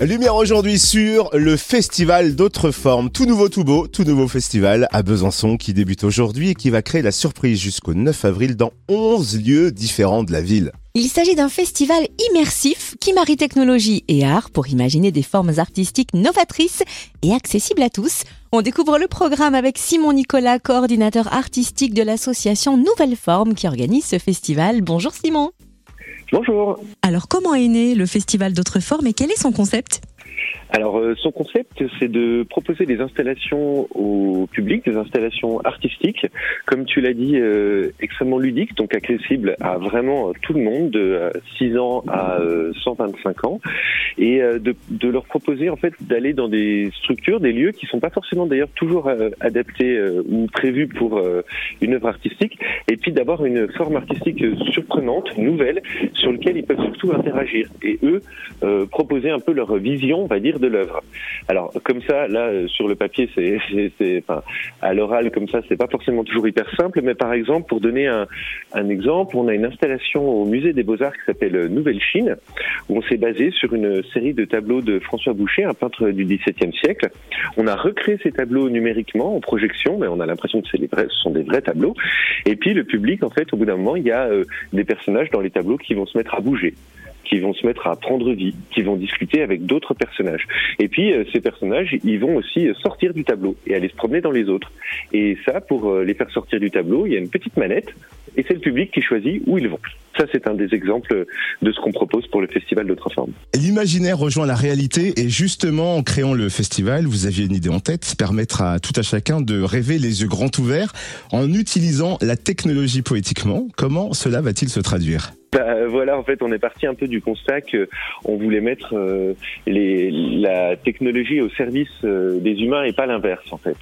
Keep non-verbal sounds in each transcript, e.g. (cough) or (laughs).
Lumière aujourd'hui sur le festival d'autres formes. Tout nouveau, tout beau, tout nouveau festival à Besançon qui débute aujourd'hui et qui va créer la surprise jusqu'au 9 avril dans 11 lieux différents de la ville. Il s'agit d'un festival immersif qui marie technologie et art pour imaginer des formes artistiques novatrices et accessibles à tous. On découvre le programme avec Simon Nicolas, coordinateur artistique de l'association Nouvelle Forme qui organise ce festival. Bonjour Simon. Bonjour. Alors comment est né le festival d'autres formes et quel est son concept? Alors euh, son concept, c'est de proposer des installations au public, des installations artistiques, comme tu l'as dit, euh, extrêmement ludiques, donc accessibles à vraiment tout le monde, de 6 ans à 125 ans, et de, de, leur proposer en fait d'aller dans des structures, des lieux qui sont pas forcément d'ailleurs toujours adaptés ou prévus pour une œuvre artistique, et puis d'avoir une forme artistique surprenante, nouvelle, sur lequel ils peuvent surtout interagir, et eux proposer un peu leur vision, on va dire, de l'œuvre. Alors comme ça, là euh, sur le papier, c'est, (laughs) à l'oral comme ça, c'est pas forcément toujours hyper simple. Mais par exemple, pour donner un, exemple, on a une installation au musée des Beaux Arts qui s'appelle Nouvelle Chine, où on s'est basé sur une série de tableaux de François Boucher, un peintre du XVIIe siècle. On a recréé ces tableaux numériquement en projection, mais on a l'impression que c'est vrais, ce sont des vrais tableaux. Et puis le public, en fait, au bout d'un moment, il y a euh, des personnages dans les tableaux qui vont se mettre à bouger qui vont se mettre à prendre vie, qui vont discuter avec d'autres personnages. Et puis euh, ces personnages, ils vont aussi sortir du tableau et aller se promener dans les autres. Et ça, pour euh, les faire sortir du tableau, il y a une petite manette et c'est le public qui choisit où ils vont. Ça, c'est un des exemples de ce qu'on propose pour le festival d'autres formes. L'imaginaire rejoint la réalité et justement, en créant le festival, vous aviez une idée en tête, permettre à tout à chacun de rêver les yeux grands ouverts en utilisant la technologie poétiquement. Comment cela va-t-il se traduire? Bah, voilà, en fait, on est parti un peu du constat que on voulait mettre euh, les, la technologie au service euh, des humains et pas l'inverse, en fait.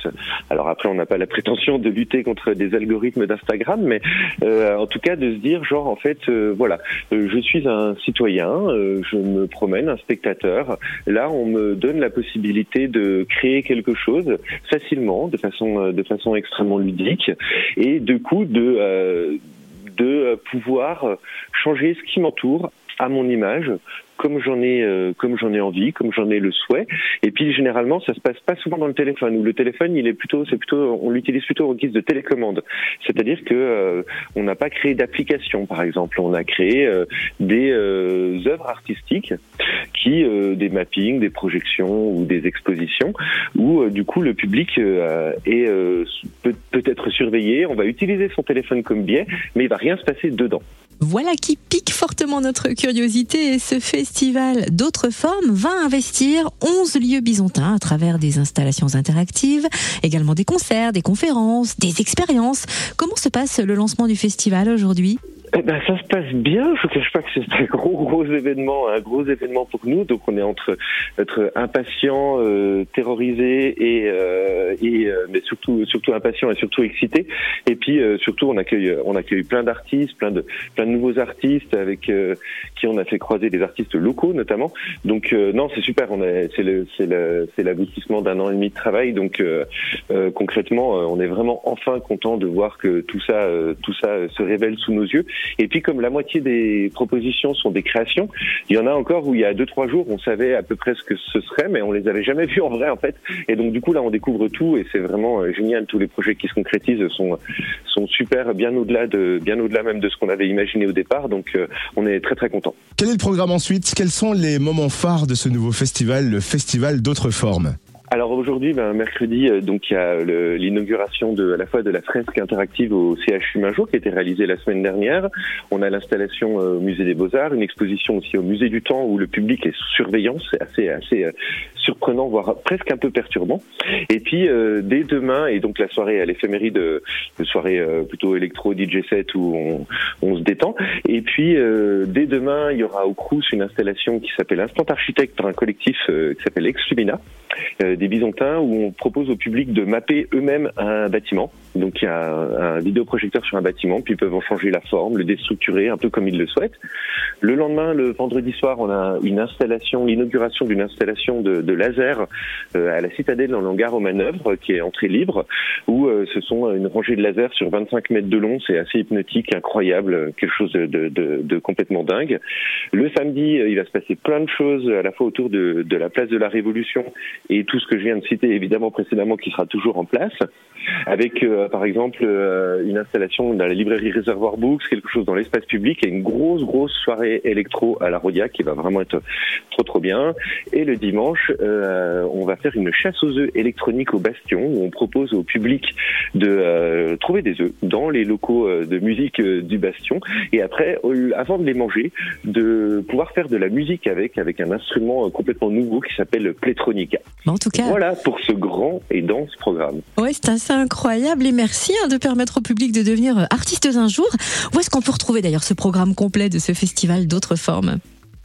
Alors après, on n'a pas la prétention de lutter contre des algorithmes d'Instagram, mais euh, en tout cas de se dire, genre, en fait, voilà, je suis un citoyen, je me promène, un spectateur. Là, on me donne la possibilité de créer quelque chose facilement, de façon, extrêmement ludique, et de coup de de euh, pouvoir euh, changer ce qui m'entoure à mon image comme j'en ai euh, comme j'en ai envie, comme j'en ai le souhait. Et puis généralement, ça se passe pas souvent dans le téléphone. Où le téléphone, il est plutôt, c'est plutôt, on l'utilise plutôt en guise de télécommande. C'est-à-dire que euh, on n'a pas créé d'application, par exemple. On a créé euh, des œuvres artistiques qui, des mappings, des projections ou des expositions, où du coup le public est peut, peut être surveillé. On va utiliser son téléphone comme biais, mais il va rien se passer dedans. Voilà qui pique fortement notre curiosité et ce festival d'autres formes va investir 11 lieux byzantins à travers des installations interactives, également des concerts, des conférences, des expériences. Comment se passe le lancement du festival aujourd'hui? Eh ben, ça se passe bien. Je ne cache pas que c'est un gros, gros événement, un gros événement pour nous. Donc, on est entre être impatient, euh, terrorisé et, euh, et euh, mais surtout, surtout impatient et surtout excité. Et puis, euh, surtout, on accueille, on accueille plein d'artistes, plein de, plein de nouveaux artistes avec euh, qui on a fait croiser des artistes locaux notamment. Donc, non, c'est super. On est, c'est le, c'est le, c'est l'aboutissement d'un an et demi de travail. Donc, concrètement, on est vraiment enfin content de voir que tout ça, tout ça se révèle sous nos yeux. Et puis comme la moitié des propositions sont des créations, il y en a encore où il y a deux trois jours on savait à peu près ce que ce serait, mais on les avait jamais (laughs) vus en vrai en fait. Et donc du coup là on découvre tout et c'est vraiment euh, génial. Tous les projets qui se concrétisent sont sont super, bien au-delà de bien au-delà même de ce qu'on avait imaginé au départ. Donc euh, on est très très content. Quel est le programme ensuite? Quels sont les moments phares de ce nouveau festival, le festival d'autres formes? Alors aujourd'hui, ben, mercredi, euh, donc il y a l'inauguration de à la fois de la fresque interactive au CHU Majot qui a été réalisée la semaine dernière. On a l'installation euh, au musée des Beaux Arts, une exposition aussi au musée du Temps où le public est sous surveillance, c'est assez assez euh, surprenant, voire presque un peu perturbant. Et puis dès demain et donc la soirée à l'éphéméride, de soirée plutôt électro DJ set où on, on se détend. Et puis dès demain, il y aura au Crous une installation qui s'appelle Instant Architecte par un collectif qui s'appelle Exlumina des Byzantins où on propose au public de mapper eux-mêmes un bâtiment. Donc il y a un, vidéoprojecteur sur un bâtiment, puis ils peuvent en changer la forme, le déstructurer un peu comme ils le souhaitent. Le lendemain, le vendredi soir, on a une installation, l'inauguration d'une installation de, de laser euh, à la citadelle dans l'hangar aux manœuvres, qui est entrée libre, où euh, ce sont une rangée de lasers sur 25 mètres de long. C'est assez hypnotique, incroyable, quelque chose de, complètement dingue. Le samedi, il va se passer plein de choses à la fois autour de, de la place de la Révolution et tout ce que je viens de citer évidemment précédemment qui sera toujours en place, avec euh, par exemple euh, une installation dans la librairie Réservoir Books, quelque chose dans l'espace public et une grosse grosse soirée électro à la Rodia qui va vraiment être trop trop bien. Et le dimanche, euh, on va faire une chasse aux œufs électroniques au Bastion où on propose au public de trouver des œufs dans les locaux de musique du Bastion et après, avant de les manger, de pouvoir faire de la musique avec avec un instrument complètement nouveau qui s'appelle Plétronica. Voilà pour ce grand et dense programme. Ouais, c'est assez incroyable et merci hein, de permettre au public de devenir artiste un jour. Où est-ce qu'on peut retrouver d'ailleurs ce programme complet de ce festival d'autres formes?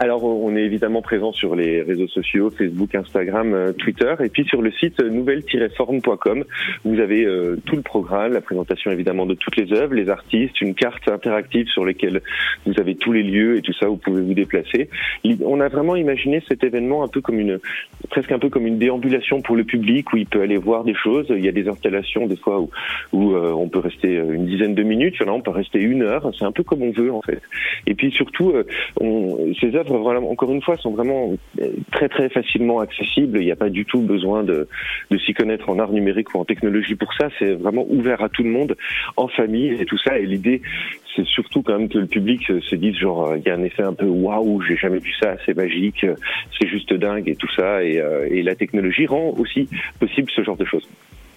Alors, on est évidemment présent sur les réseaux sociaux, Facebook, Instagram, euh, Twitter, et puis sur le site nouvelle-forme.com. Vous avez euh, tout le programme, la présentation évidemment de toutes les œuvres, les artistes, une carte interactive sur laquelle vous avez tous les lieux et tout ça, vous pouvez vous déplacer. On a vraiment imaginé cet événement un peu comme une, presque un peu comme une déambulation pour le public où il peut aller voir des choses. Il y a des installations des fois où, où euh, on peut rester une dizaine de minutes, a on peut rester une heure. C'est un peu comme on veut en fait. Et puis surtout, on, ces œuvres encore une fois, sont vraiment euh, très facilement accessibles. Il n'y a pas du tout besoin de, s'y connaître en art numérique ou en technologie pour ça. C'est vraiment ouvert à tout le monde, en famille et tout ça. Et l'idée, c'est surtout quand même que le public se dise genre, euh, il y a un effet un peu waouh, j'ai jamais vu ça, c'est magique, c'est juste dingue et tout ça. Euh, et la technologie rend aussi possible ce genre de choses.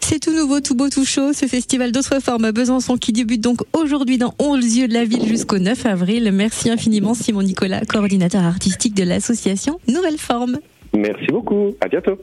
C'est tout nouveau, tout beau, tout chaud. Ce festival d'autres formes à Besançon qui débute donc aujourd'hui dans 11 lieux de la ville jusqu'au 9 avril. Merci infiniment Simon Nicolas, coordinateur artistique de l'association Nouvelle Forme. Merci beaucoup. À bientôt.